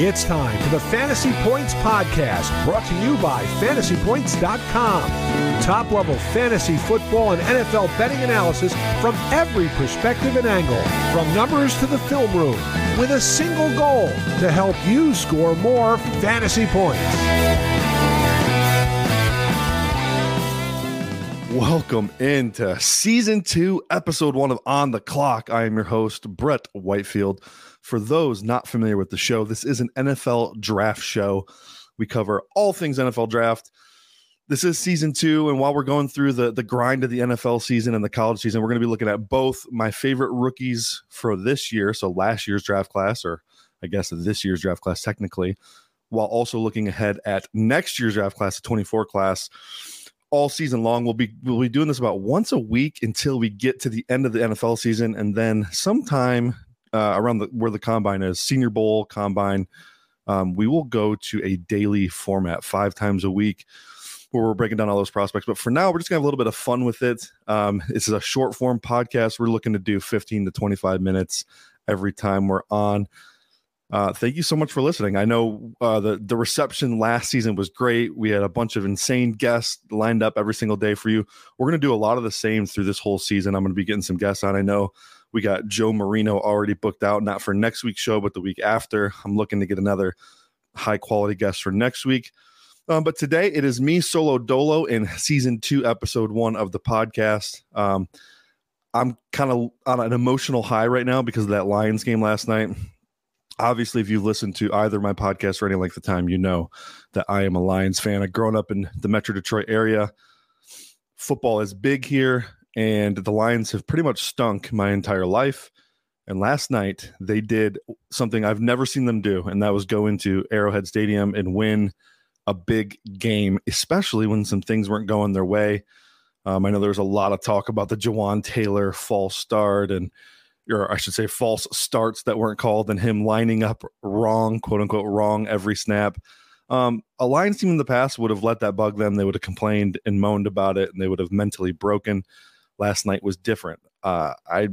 It's time for the Fantasy Points Podcast, brought to you by fantasypoints.com. Top level fantasy football and NFL betting analysis from every perspective and angle, from numbers to the film room, with a single goal to help you score more fantasy points. Welcome into season two, episode one of On the Clock. I am your host, Brett Whitefield. For those not familiar with the show, this is an NFL draft show. We cover all things NFL draft. This is season two, and while we're going through the the grind of the NFL season and the college season, we're going to be looking at both my favorite rookies for this year, so last year's draft class, or I guess this year's draft class technically, while also looking ahead at next year's draft class, the 24 class all season long. We'll be we'll be doing this about once a week until we get to the end of the NFL season, and then sometime uh, around the where the combine is, Senior Bowl combine. Um, we will go to a daily format five times a week where we're breaking down all those prospects. But for now, we're just gonna have a little bit of fun with it. Um, this is a short form podcast. We're looking to do 15 to 25 minutes every time we're on. Uh, thank you so much for listening. I know uh, the the reception last season was great. We had a bunch of insane guests lined up every single day for you. We're going to do a lot of the same through this whole season. I'm going to be getting some guests on. I know we got Joe Marino already booked out, not for next week's show, but the week after. I'm looking to get another high quality guest for next week. Um, but today it is me solo dolo in season two, episode one of the podcast. Um, I'm kind of on an emotional high right now because of that Lions game last night. Obviously, if you've listened to either my podcast for any length of time, you know that I am a Lions fan. I've grown up in the Metro Detroit area. Football is big here and the Lions have pretty much stunk my entire life. And last night they did something I've never seen them do, and that was go into Arrowhead Stadium and win a big game, especially when some things weren't going their way. Um, I know there was a lot of talk about the Jawaan Taylor false start and or I should say false starts that weren't called and him lining up wrong, quote unquote wrong every snap. Um, a Lions team in the past would have let that bug them. They would have complained and moaned about it and they would have mentally broken last night was different. Uh, I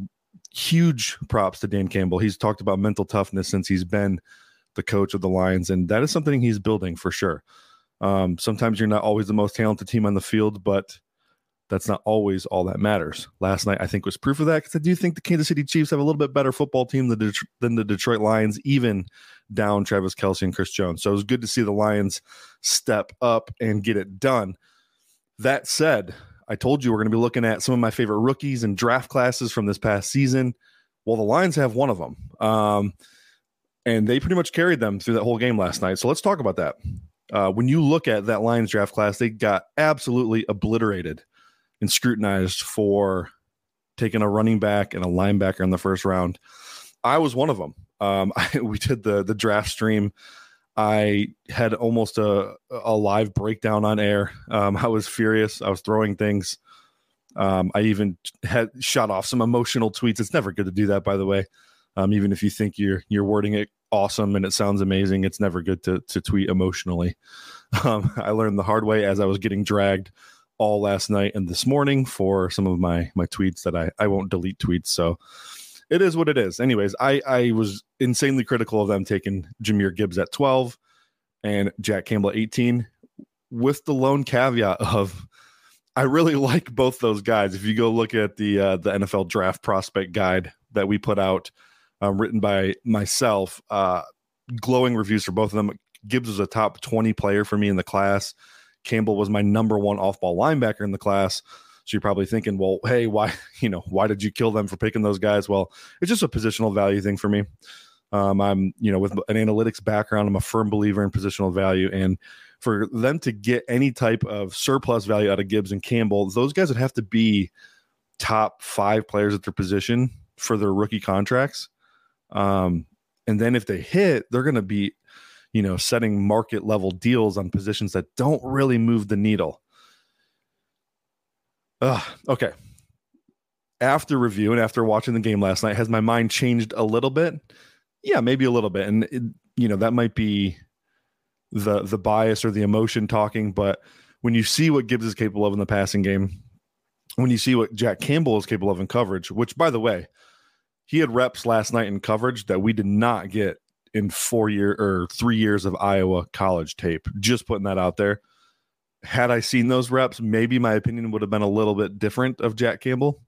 huge props to Dan Campbell. He's talked about mental toughness since he's been the coach of the Lions, and that is something he's building for sure. Um, sometimes you're not always the most talented team on the field, but that's not always all that matters. Last night, I think, was proof of that because I do think the Kansas City Chiefs have a little bit better football team than, than the Detroit Lions, even down Travis Kelce and Chris Jones. So it was good to see the Lions step up and get it done. That said, I told you we're going to be looking at some of my favorite rookies and draft classes from this past season. Well, the Lions have one of them. Um, and they pretty much carried them through that whole game last night. So let's talk about that. Uh, when you look at that Lions draft class, they got absolutely obliterated and scrutinized for taking a running back and a linebacker in the first round. I was one of them. Um, I, we did the the draft stream I had almost a a live breakdown on air. Um, I was furious. I was throwing things. Um, I even had shot off some emotional tweets. It's never good to do that, by the way. Um, even if you think you're you're wording it awesome and it sounds amazing, it's never good to to tweet emotionally. Um, I learned the hard way as I was getting dragged all last night and this morning for some of my my tweets that I I won't delete tweets. So it is what it is. Anyways, I I was insanely critical of them taking Jahmyr Gibbs at 12 and Jack Campbell at 18 with the lone caveat of I really like both those guys. If you go look at the uh, the NFL draft prospect guide that we put out, um, written by myself, uh, glowing reviews for both of them. Gibbs was a top 20 player for me in the class. Campbell was my number one off ball linebacker in the class. So you're probably thinking, well, hey, why, you know, why did you kill them for picking those guys? Well, it's just a positional value thing for me. Um, I'm, you know, with an analytics background, I'm a firm believer in positional value. And for them to get any type of surplus value out of Gibbs and Campbell, those guys would have to be top five players at their position for their rookie contracts. Um, and then if they hit, they're going to be, you know, setting market level deals on positions that don't really move the needle. Uh, okay. After review and after watching the game last night, has my mind changed a little bit? Yeah, maybe a little bit. And it, you know, that might be the the bias or the emotion talking, but when you see what Gibbs is capable of in the passing game, when you see what Jack Campbell is capable of in coverage, which by the way, he had reps last night in coverage that we did not get in four year or three years of Iowa college tape. Just putting that out there. Had I seen those reps, maybe my opinion would have been a little bit different of Jack Campbell.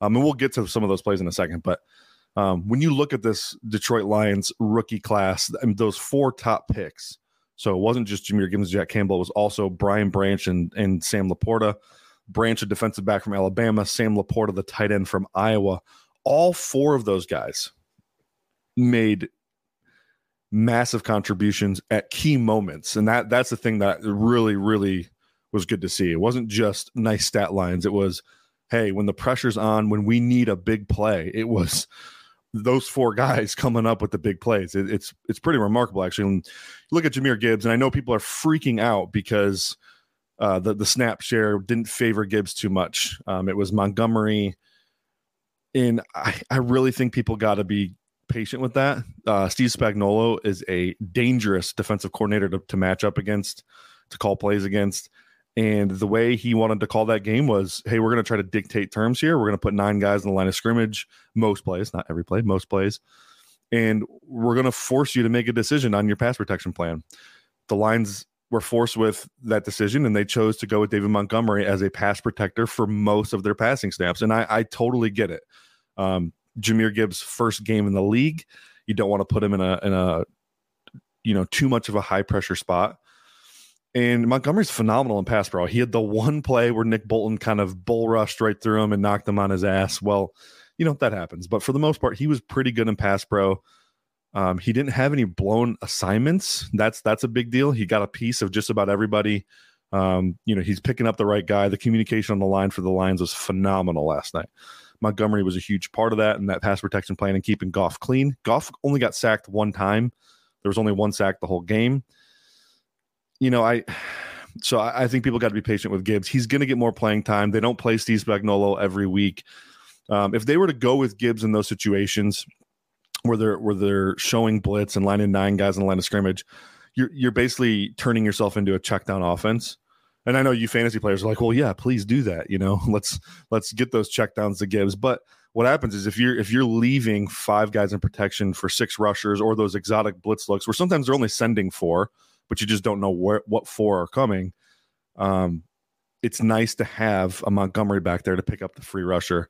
Um, and we'll get to some of those plays in a second. But um, when you look at this Detroit Lions rookie class, I mean, those four top picks. So it wasn't just Jahmyr Gibbs, Jack Campbell. It was also Brian Branch and, and Sam LaPorta. Branch, a defensive back from Alabama. Sam LaPorta, the tight end from Iowa. All four of those guys made massive contributions at key moments, and that that's the thing that really, really was good to see. It wasn't just nice stat lines. It was, hey, when the pressure's on, when we need a big play, it was those four guys coming up with the big plays. It, it's it's pretty remarkable actually. And look at Jahmyr Gibbs, and I know people are freaking out because uh, the the snap share didn't favor Gibbs too much. Um, it was Montgomery, and I I really think people got to be patient with that. Uh, Steve Spagnuolo is a dangerous defensive coordinator to, to match up against, to call plays against. And the way he wanted to call that game was, hey, we're going to try to dictate terms here. We're going to put nine guys in the line of scrimmage, most plays, not every play, most plays. And we're going to force you to make a decision on your pass protection plan. The lines were forced with that decision, and they chose to go with David Montgomery as a pass protector for most of their passing snaps. And I, I totally get it. Um, Jahmyr Gibbs' first game in the league, you don't want to put him in a in a you know too much of a high pressure spot. And Montgomery's phenomenal in pass pro. He had the one play where Nick Bolton kind of bull rushed right through him and knocked him on his ass. Well, you know that happens, but for the most part, he was pretty good in pass pro. Um, he didn't have any blown assignments. That's that's a big deal. He got a piece of just about everybody. Um, you know, he's picking up the right guy. The communication on the line for the Lions was phenomenal last night. Montgomery was a huge part of that and that pass protection plan and keeping Goff clean. Goff only got sacked one time. There was only one sack the whole game you know, I so I, I think people got to be patient with Gibbs. He's going to get more playing time. They don't play Steve Spagnuolo every week. Um, if they were to go with Gibbs in those situations where they're where they're showing blitz and lining nine guys in the line of scrimmage, you're you're basically turning yourself into a check down offense. And I know you fantasy players are like, well, yeah, please do that. You know, let's let's get those check downs to Gibbs. But what happens is if you're if you're leaving five guys in protection for six rushers or those exotic blitz looks where sometimes they're only sending four, but you just don't know where what four are coming. Um, it's nice to have a Montgomery back there to pick up the free rusher.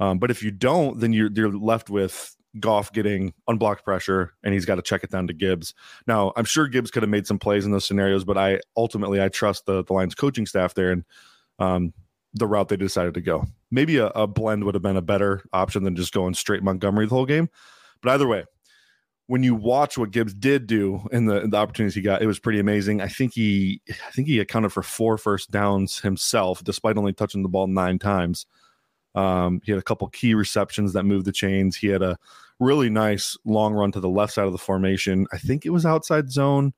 Um, but if you don't, then you're you're left with Goff getting unblocked pressure, and he's got to check it down to Gibbs. Now, I'm sure Gibbs could have made some plays in those scenarios, but I ultimately I trust the the Lions coaching staff there and um, the route they decided to go. Maybe a, a blend would have been a better option than just going straight Montgomery the whole game. But either way, when you watch what Gibbs did do and the, the opportunities he got, it was pretty amazing. I think he, I think he accounted for four first downs himself, despite only touching the ball nine times. Um, he had a couple key receptions that moved the chains. He had a really nice long run to the left side of the formation. I think it was outside zone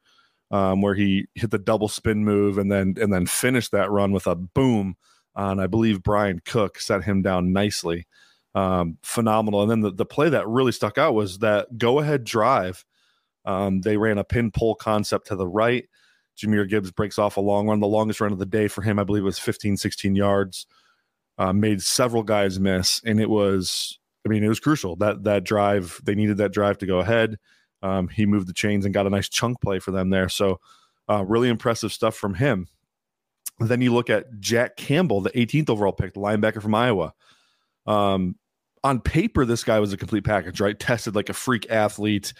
um, where he hit the double spin move and then and then finished that run with a boom on I believe Bryan Cook set him down nicely um, phenomenal. And then the, the play that really stuck out was that go ahead drive. Um, they ran a pin pull concept to the right. Jahmyr Gibbs breaks off a long run, the longest run of the day for him, I believe, it was 15, 16 yards. Uh, made several guys miss, and it was, I mean, it was crucial that that drive. They needed that drive to go ahead. Um, he moved the chains and got a nice chunk play for them there. So, uh, really impressive stuff from him. Then you look at Jack Campbell, the 18th overall pick, the linebacker from Iowa. Um, on paper, this guy was a complete package, right? Tested like a freak athlete.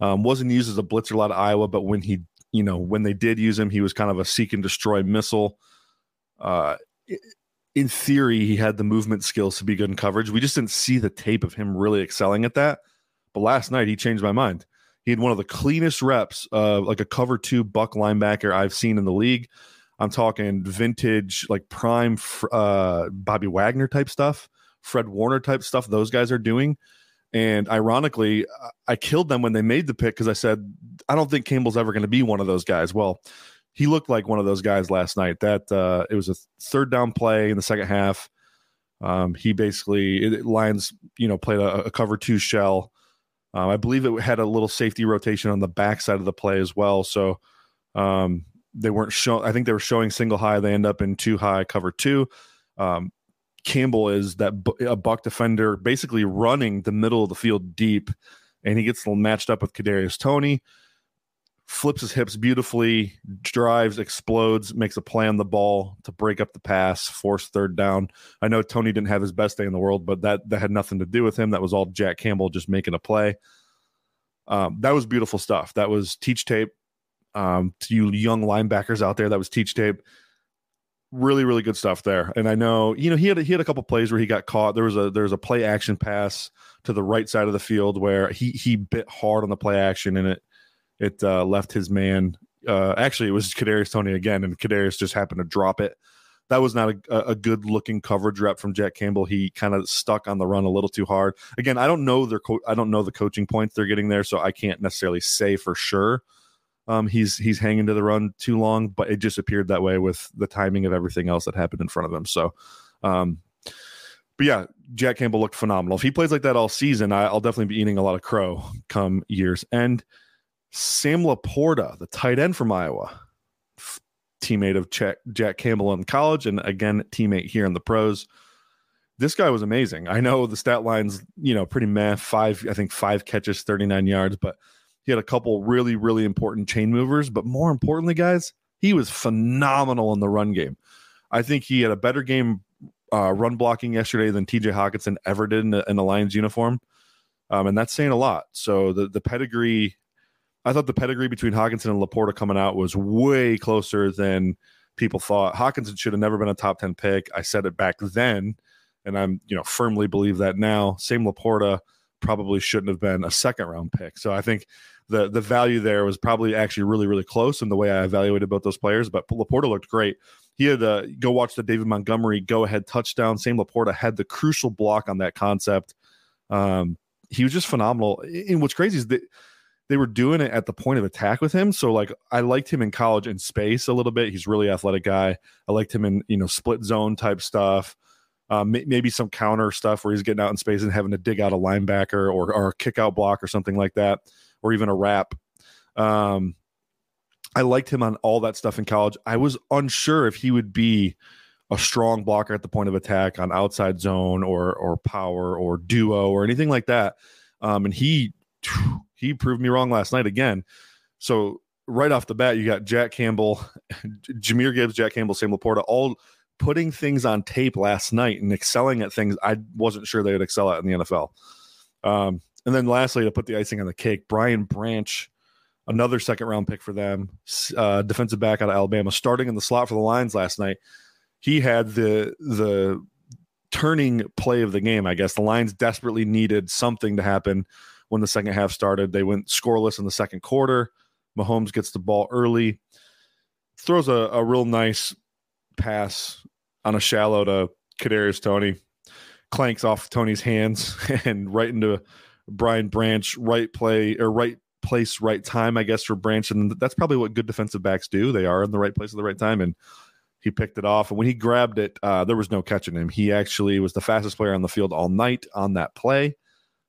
Um, wasn't used as a blitzer a lot of Iowa, but when he, you know, when they did use him, he was kind of a seek and destroy missile. Uh, in theory, he had the movement skills to be good in coverage. We just didn't see the tape of him really excelling at that. But last night, he changed my mind. He had one of the cleanest reps, uh, like a cover two buck linebacker I've seen in the league. I'm talking vintage, like prime uh, Bobby Wagner type stuff. Fred Warner type stuff those guys are doing. And ironically, I killed them when they made the pick because I said, I don't think Campbell's ever going to be one of those guys. Well, he looked like one of those guys last night. That uh, it was a third down play in the second half. Um, he basically it, Lions, you know, played a, a cover two shell. Um, I believe it had a little safety rotation on the backside of the play as well. So um, they weren't showing. I think they were showing single high. They end up in two high cover two. Um, Campbell is that a buck defender, basically running the middle of the field deep and he gets matched up with Kadarius Toney, flips his hips beautifully, drives, explodes, makes a play on the ball to break up the pass, force third down. I know Toney didn't have his best day in the world, but that that had nothing to do with him. That was all Jack Campbell just making a play. Um, that was beautiful stuff. That was teach tape. Um, to you young linebackers out there, that was teach tape really really good stuff there and i know you know he had he had a couple plays where he got caught there was a there was a play action pass to the right side of the field where he he bit hard on the play action and it it uh, left his man uh, actually it was Kadarius Toney again and Kadarius just happened to drop it that was not a, a good looking coverage rep from Jack Campbell he kind of stuck on the run a little too hard again I don't know their co- I don't know the coaching points they're getting there so I can't necessarily say for sure um, he's he's hanging to the run too long, but it just appeared that way with the timing of everything else that happened in front of him. So, um, but yeah, Jack Campbell looked phenomenal. If he plays like that all season, I, will definitely be eating a lot of crow come years end. Sam LaPorta, the tight end from Iowa, teammate of Jack, Jack Campbell in college, and again teammate here in the pros. This guy was amazing. I know the stat lines, you know, pretty meh. Five, I think five catches, thirty nine yards, but he had a couple really, really important chain movers, but more importantly, guys, he was phenomenal in the run game. I think he had a better game uh, run blocking yesterday than TJ Hockenson ever did in the, in the Lions uniform. Um, and that's saying a lot. So the, the pedigree, I thought the pedigree between Hockenson and LaPorta coming out was way closer than people thought. Hockenson should have never been a top 10 pick. I said it back then, and I'm, you know, firmly believe that now. Sam LaPorta probably shouldn't have been a second round pick. So I think the the value there was probably actually really really close in the way I evaluated both those players. But LaPorta looked great. He had uh, go watch the David Montgomery go ahead touchdown. Sam LaPorta had the crucial block on that concept. Um, he was just phenomenal. And what's crazy is that they were doing it at the point of attack with him. So like I liked him in college in space a little bit. He's really athletic guy. I liked him in you know split zone type stuff. Um, maybe some counter stuff where he's getting out in space and having to dig out a linebacker or, or a kick out block or something like that or even a wrap. Um, I liked him on all that stuff in college. I was unsure if he would be a strong blocker at the point of attack on outside zone or or power or duo or anything like that. Um, and he he proved me wrong last night again. So right off the bat, you got Jack Campbell, Jahmyr Gibbs, Jack Campbell, Sam LaPorta, all putting things on tape last night and excelling at things I wasn't sure they would excel at in the NFL. Um, and then lastly, to put the icing on the cake, Brian Branch, another second round pick for them, uh, defensive back out of Alabama, starting in the slot for the Lions last night. He had the the turning play of the game. I guess the Lions desperately needed something to happen when the second half started. They went scoreless in the second quarter. Mahomes gets the ball early, throws a, a real nice pass on a shallow to Kadarius Toney, clanks off Toney's hands and right into Brian Branch, right play or right place, right time, I guess, for Branch. And that's probably what good defensive backs do. They are in the right place at the right time. And he picked it off. And when he grabbed it, uh, there was no catching him. He actually was the fastest player on the field all night on that play.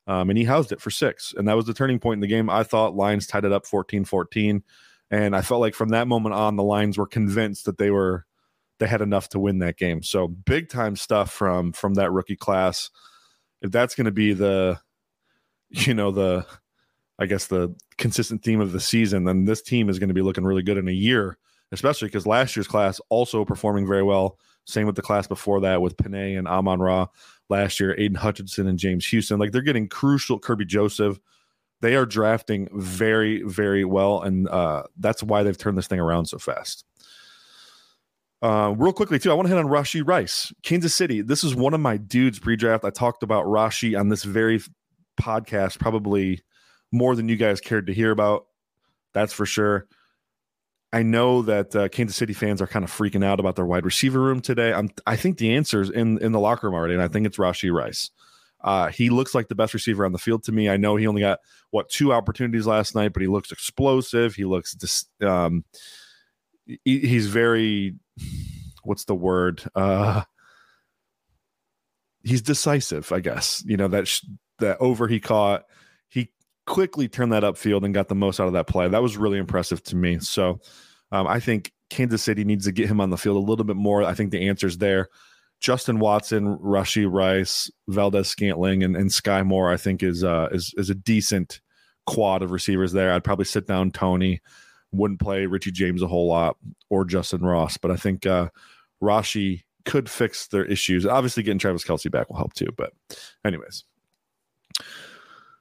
Um, and he housed it for six. And that was the turning point in the game. I thought Lions tied it up 14 14. And I felt like from that moment on, the Lions were convinced that they were they had enough to win that game. So big time stuff from from that rookie class. If that's going to be the you know the I guess the consistent theme of the season, then this team is going to be looking really good in a year, especially because last year's class also performing very well. Same with the class before that with Penei and Amon Ra last year, Aidan Hutchinson and James Houston. Like they're getting crucial Kerby Joseph. They are drafting very, very well, and uh, that's why they've turned this thing around so fast. Uh, real quickly, too, I want to hit on Rashee Rice, Kansas City. This is one of my dudes pre-draft. I talked about Rashee on this very podcast probably more than you guys cared to hear about. That's for sure. I know that uh, Kansas City fans are kind of freaking out about their wide receiver room today. I'm, I think the answer is in in the locker room already, and I think it's Rashee Rice. Uh, he looks like the best receiver on the field to me. I know he only got what two opportunities last night, but he looks explosive. He looks dis- um, he, he's very what's the word? Uh, he's decisive, I guess. You know that sh- that over he caught. Quickly turned that upfield and got the most out of that play. That was really impressive to me. So um, I think Kansas City needs to get him on the field a little bit more. I think the answer's there. Justin Watson, Rashee Rice, Valdes-Scantling, and, and Skyy Moore, I think is uh, is is a decent quad of receivers there. I'd probably sit down Toney, wouldn't play Richie James a whole lot or Justin Ross, but I think uh, Rashee could fix their issues. Obviously, getting Travis Kelce back will help too. But, anyways,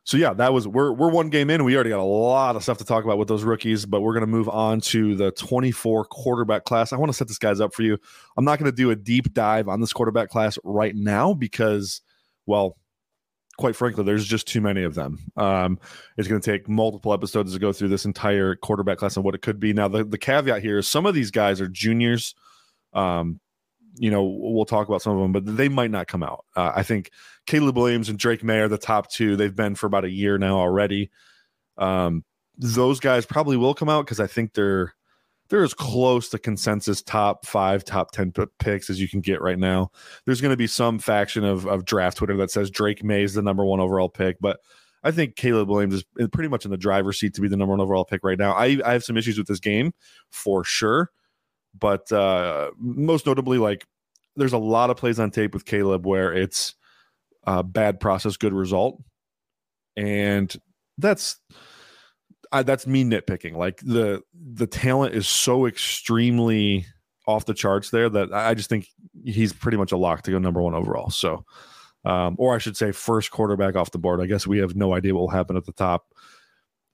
so yeah, that was we're we're one game in. We already got a lot of stuff to talk about with those rookies, but we're gonna move on to the 24 quarterback class. I want to set this guys up for you. I'm not gonna do a deep dive on this quarterback class right now because, well, quite frankly, there's just too many of them. Um, it's going to take multiple episodes to go through this entire quarterback class and what it could be. Now, the, the caveat here is some of these guys are juniors. Um, you know, we'll talk about some of them, but they might not come out. Uh, I think Caleb Williams and Drake Maye are the top two. They've been for about a year now already. Um, those guys probably will come out because I think they're they're as close to consensus top five, top ten p- picks as you can get right now. There's going to be some faction of of draft Twitter that says Drake Maye is the number one overall pick, but I think Caleb Williams is pretty much in the driver's seat to be the number one overall pick right now. I I have some issues with this game for sure but uh, most notably, like there's a lot of plays on tape with Caleb where it's uh, bad process, good result, and that's uh, that's me nitpicking. Like the the talent is so extremely off the charts there that I just think he's pretty much a lock to go number one overall. So, um, or I should say, first quarterback off the board. I guess we have no idea what will happen at the top,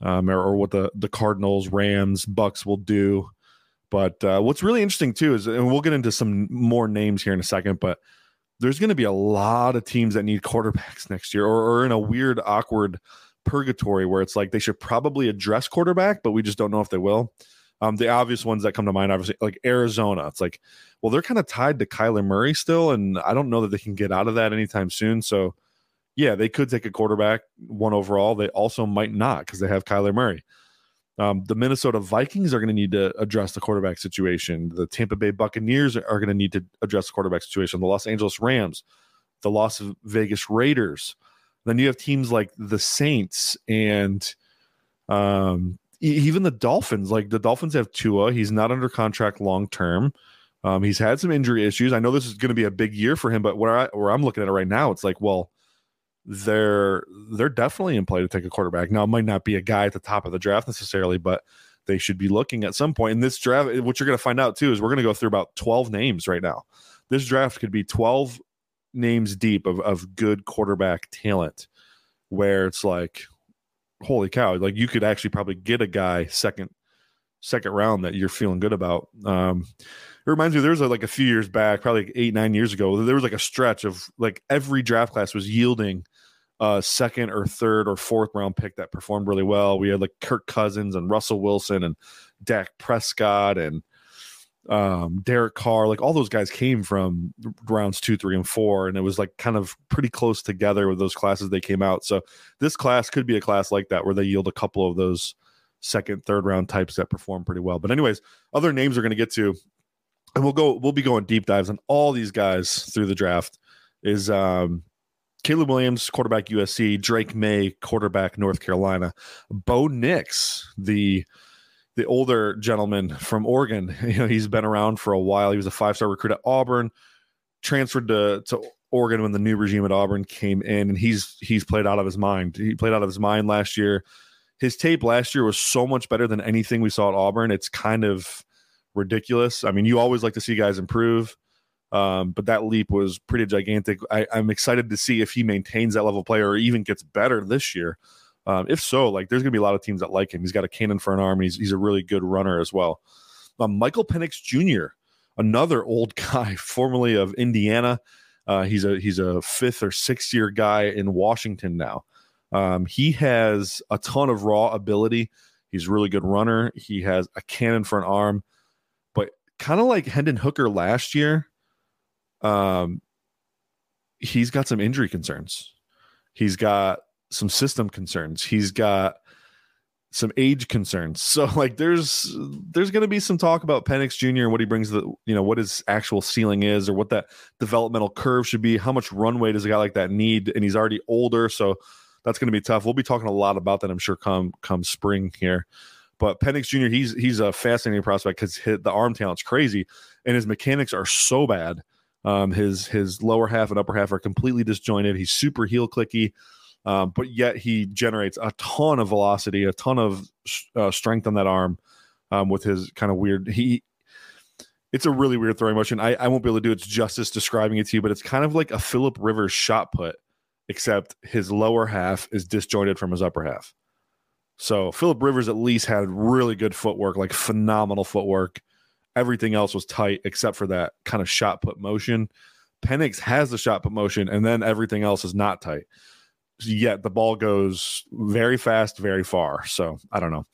um, or, or what the the Cardinals, Rams, Bucks will do. But uh, what's really interesting too is, and we'll get into some more names here in a second, but there's going to be a lot of teams that need quarterbacks next year, or, or in a weird, awkward purgatory where it's like they should probably address quarterback, but we just don't know if they will. Um, the obvious ones that come to mind, obviously, like Arizona. It's like, well, they're kind of tied to Kyler Murray still, and I don't know that they can get out of that anytime soon. So, yeah, they could take a quarterback one overall. They also might not because they have Kyler Murray. Um, the Minnesota Vikings are going to need to address the quarterback situation. The Tampa Bay Buccaneers are going to need to address the quarterback situation. The Los Angeles Rams, the Las Vegas Raiders. Then you have teams like the Saints and um, even the Dolphins. Like the Dolphins have Tua. He's not under contract long term. Um, he's had some injury issues. I know this is going to be a big year for him, but where I where I'm looking at it right now, it's like, well, they're they're definitely in play to take a quarterback. Now it might not be a guy at the top of the draft necessarily, but they should be looking at some point in this draft. What you're going to find out too is we're going to go through about 12 names right now. This draft could be 12 names deep of, of good quarterback talent where it's like, holy cow, like you could actually probably get a guy second second round that you're feeling good about. Um, it reminds me there was a, like a few years back, probably like eight nine years ago, there was like a stretch of like every draft class was yielding a second or third or fourth round pick that performed really well. We had like Kirk Cousins and Russell Wilson and Dak Prescott and um, Derek Carr, like all those guys came from rounds two, three, and four, and it was like kind of pretty close together with those classes they came out. So this class could be a class like that where they yield a couple of those second, third round types that perform pretty well. But anyways, other names we're going to get to, and we'll go. We'll be going deep dives on all these guys through the draft. Is um, Caleb Williams, quarterback USC, Drake Maye, quarterback North Carolina, Bo Nix, the the older gentleman from Oregon. You know, he's been around for a while. He was a five star recruit at Auburn, transferred to to Oregon when the new regime at Auburn came in, and he's he's played out of his mind. He played out of his mind last year. His tape last year was so much better than anything we saw at Auburn. It's kind of ridiculous. I mean, you always like to see guys improve. Um, but that leap was pretty gigantic. I, am excited to see if he maintains that level of play or even gets better this year. Um, if so, like there's gonna be a lot of teams that like him. He's got a cannon for an arm. he's he's a really good runner as well. Um, Michael Penix Jr., another old guy, formerly of Indiana. Uh, he's a he's a fifth or sixth year guy in Washington now. Um, he has a ton of raw ability. He's a really good runner. He has a cannon for an arm, but kind of like Hendon Hooker last year, um, he's got some injury concerns. He's got some system concerns. He's got some age concerns. So like there's there's going to be some talk about Penix Jr. and what he brings the you know what his actual ceiling is or what that developmental curve should be. How much runway does a guy like that need? And he's already older, so that's going to be tough. We'll be talking a lot about that, I'm sure, come come spring here. But Penix Jr. he's he's a fascinating prospect because the arm talent's crazy and his mechanics are so bad um, his his lower half and upper half are completely disjointed. He's super heel clicky. Um, but yet he generates a ton of velocity, a ton of uh, strength on that arm um, with his kind of weird. He, it's a really weird throwing motion. I, I won't be able to do its justice describing it to you, but it's kind of like a Philip Rivers shot put, except his lower half is disjointed from his upper half. So Philip Rivers at least had really good footwork, like phenomenal footwork. Everything else was tight except for that kind of shot put motion. Penix has the shot put motion, and then everything else is not tight. Yet the ball goes very fast, very far. So I don't know.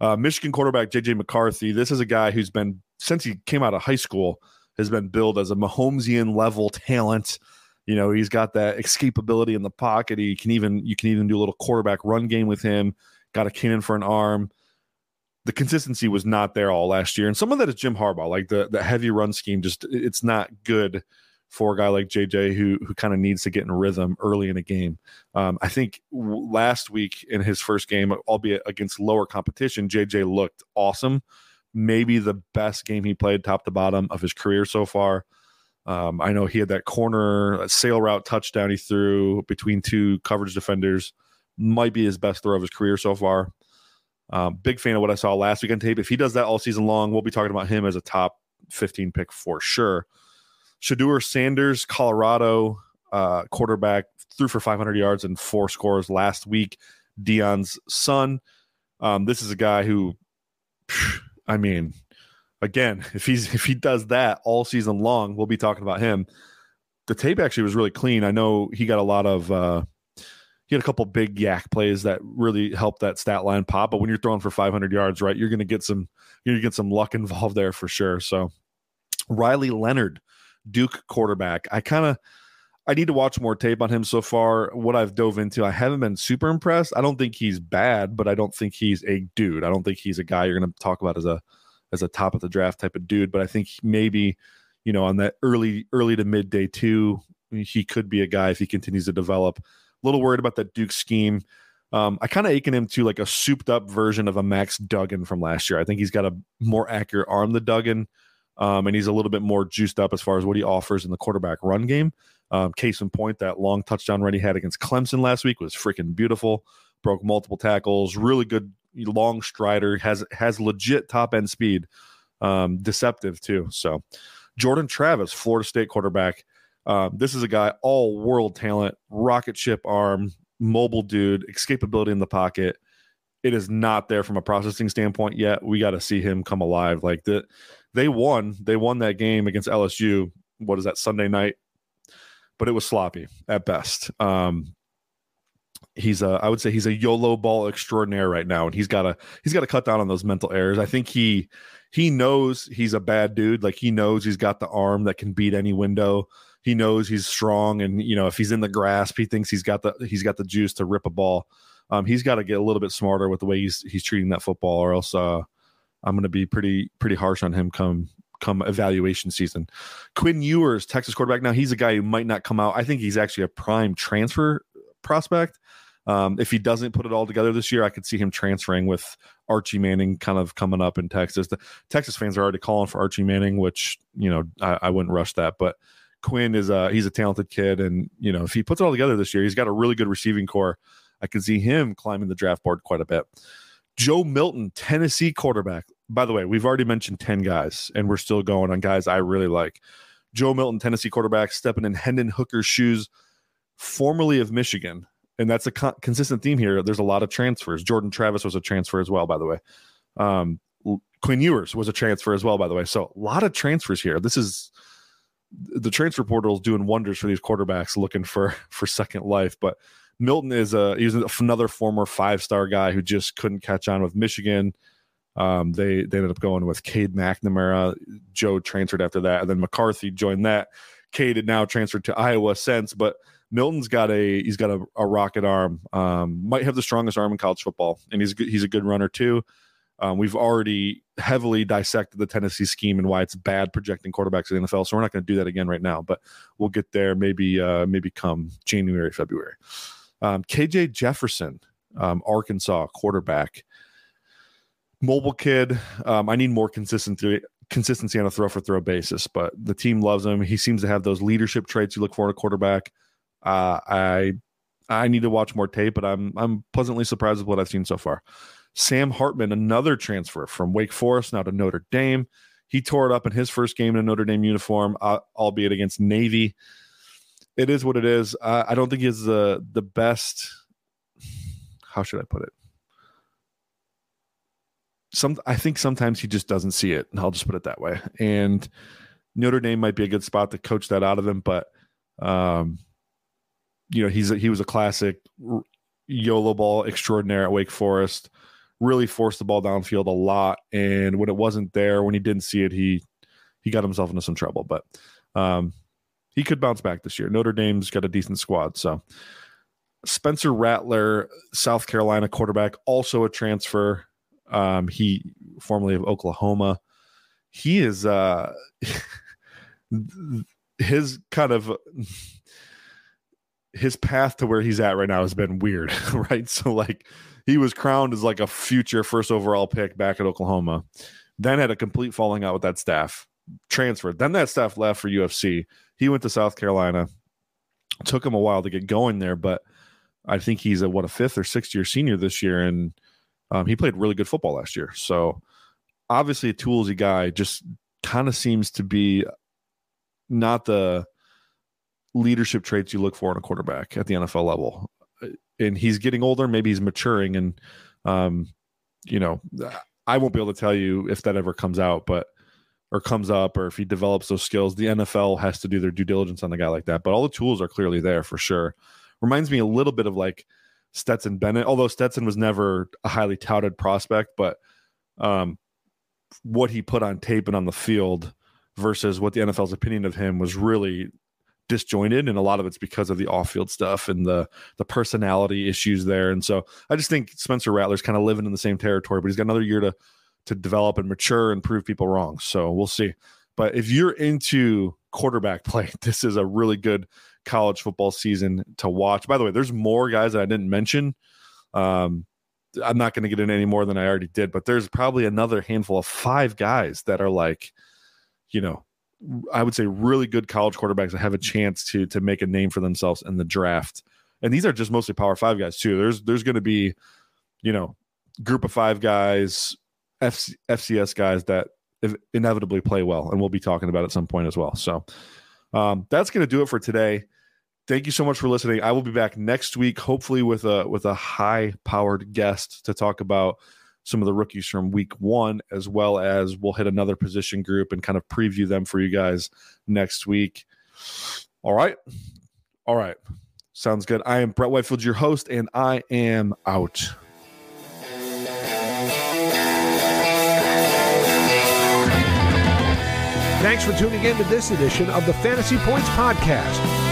Uh, Michigan quarterback JJ McCarthy. This is a guy who's been since he came out of high school has been billed as a Mahomesian level talent. You know, he's got that escapability in the pocket. He can even you can even do a little quarterback run game with him got a cannon for an arm. The consistency was not there all last year, and some of that is Jim Harbaugh. Like the the heavy run scheme, just it's not good for a guy like JJ who who kind of needs to get in rhythm early in a game. Um, I think w- last week in his first game, albeit against lower competition, JJ looked awesome. Maybe the best game he played, top to bottom, of his career so far. Um, I know he had that corner sail route touchdown he threw between two coverage defenders might be his best throw of his career so far. Um, big fan of what I saw last week on tape. If he does that all season long, we'll be talking about him as a top 15 pick for sure. Shedeur Sanders, Colorado uh, quarterback, threw for 500 yards and four scores last week. Deion's son. Um, this is a guy who, I mean, again, if he's if he does that all season long, we'll be talking about him. The tape actually was really clean. I know he got a lot of uh, he had a couple big YAC plays that really helped that stat line pop. But when you're throwing for 500 yards, right, you're going to get some you're going to get some luck involved there for sure. So Riley Leonard, Duke quarterback. I kind of I need to watch more tape on him so far. What I've dove into, I haven't been super impressed. I don't think he's bad, but I don't think he's a dude. I don't think he's a guy you're going to talk about as a as a top of the draft type of dude. But I think maybe you know on that early early to mid day two, he could be a guy if he continues to develop little worried about that Duke scheme. Um, I kind of akin him to like a souped up version of a Max Duggan from last year. I think he's got a more accurate arm than Duggan, um, and he's a little bit more juiced up as far as what he offers in the quarterback run game. Um, case in point, that long touchdown run he had against Clemson last week was freaking beautiful. Broke multiple tackles, really good long strider, has has legit top end speed, um, deceptive too. So, Jordan Travis, Florida State quarterback. Um, this is a guy, all world talent, rocket ship arm, mobile dude, escapability in the pocket. It is not there from a processing standpoint yet. We got to see him come alive. Like the, they won, they won that game against LSU. What is that Sunday night? But it was sloppy at best. Um, he's a, I would say he's a YOLO ball extraordinaire right now, and he's got to he's got to cut down on those mental errors. I think he he knows he's a bad dude. Like he knows he's got the arm that can beat any window he knows he's strong, and you know if he's in the grasp, he thinks he's got the he's got the juice to rip a ball. Um, he's got to get a little bit smarter with the way he's he's treating that football, or else uh, I'm going to be pretty pretty harsh on him come come evaluation season. Quinn Ewers, Texas quarterback. Now he's a guy who might not come out. I think he's actually a prime transfer prospect. Um, if he doesn't put it all together this year, I could see him transferring with Archie Manning kind of coming up in Texas. The Texas fans are already calling for Archie Manning, which you know I, I wouldn't rush that, but Quinn is a he's a talented kid, and you know if he puts it all together this year, he's got a really good receiving corps. I can see him climbing the draft board quite a bit. Joe Milton, Tennessee quarterback. By the way, we've already mentioned ten guys, and we're still going on guys I really like. Joe Milton, Tennessee quarterback, stepping in Hendon Hooker's shoes, formerly of Michigan, and that's a co- consistent theme here. There's a lot of transfers. Jordan Travis was a transfer as well, by the way. Um, Quinn Ewers was a transfer as well, by the way. So a lot of transfers here. This is the transfer portal is doing wonders for these quarterbacks looking for for second life. But Milton is a he's another former five star guy who just couldn't catch on with Michigan. Um, they they ended up going with Cade McNamara. Joe transferred after that, and then McCarthy joined that. Cade had now transferred to Iowa since, but Milton's got a he's got a, a rocket arm. Um, might have the strongest arm in college football, and he's he's a good runner too. Um, we've already heavily dissected the Tennessee scheme and why it's bad projecting quarterbacks in the NFL. So we're not going to do that again right now, but we'll get there maybe uh, maybe come January, February. Um, KJ Jefferson, um, Arkansas quarterback, mobile kid. Um, I need more consistency consistency on a throw for throw basis, but the team loves him. He seems to have those leadership traits you look for in a quarterback. Uh, I I need to watch more tape, but I'm I'm pleasantly surprised with what I've seen so far. Sam Hartman, another transfer from Wake Forest now to Notre Dame. He tore it up in his first game in a Notre Dame uniform, uh, albeit against Navy. It is what it is. Uh, I don't think he's the the best. How should I put it? Some I think sometimes he just doesn't see it, and I'll just put it that way. And Notre Dame might be a good spot to coach that out of him, but um, you know he's a, he was a classic YOLO ball extraordinaire at Wake Forest. Really forced the ball downfield a lot, and when it wasn't there, when he didn't see it, he he got himself into some trouble. But um, he could bounce back this year. Notre Dame's got a decent squad, so Spencer Rattler, South Carolina quarterback, also a transfer. Um, he formerly of Oklahoma. He is uh, his kind of his path to where he's at right now has been weird, right? So like he was crowned as like a future first overall pick back at Oklahoma, then had a complete falling out with that staff, transferred. Then that staff left for USC. He went to South Carolina. Took him a while to get going there, but I think he's a what a fifth or sixth year senior this year, and um, he played really good football last year. So obviously a toolsy guy, just kind of seems to be not the leadership traits you look for in a quarterback at the NFL level. And he's getting older, maybe he's maturing, and um, you know, I won't be able to tell you if that ever comes out, but or comes up, or if he develops those skills. The NFL has to do their due diligence on a guy like that. But all the tools are clearly there for sure. Reminds me a little bit of like Stetson Bennett, although Stetson was never a highly touted prospect, but um, what he put on tape and on the field versus what the NFL's opinion of him was really disjointed and a lot of it's because of the off-field stuff and the the personality issues there. And so i just think spencer rattler's kind of living in the same territory but he's got another year to to develop and mature and prove people wrong. So we'll see. But if you're into quarterback play this is a really good college football season to watch. By the way there's more guys that i didn't mention. Um i'm not going to get in any more than i already did but there's probably another handful of five guys that are like you know I would say really good college quarterbacks that have a chance to to make a name for themselves in the draft. And these are just mostly power five guys too. There's there's going to be, you know, group of five guys, FC, FCS guys that inevitably play well, and we'll be talking about at some point as well. So um, that's going to do it for today. Thank you so much for listening. I will be back next week, hopefully with a with a high powered guest to talk about some of the rookies from week one, as well as we'll hit another position group and kind of preview them for you guys next week. All right. All right. Sounds good. I am Brett Whitefield, your host, and I am out. Thanks for tuning in to this edition of the Fantasy Points Podcast.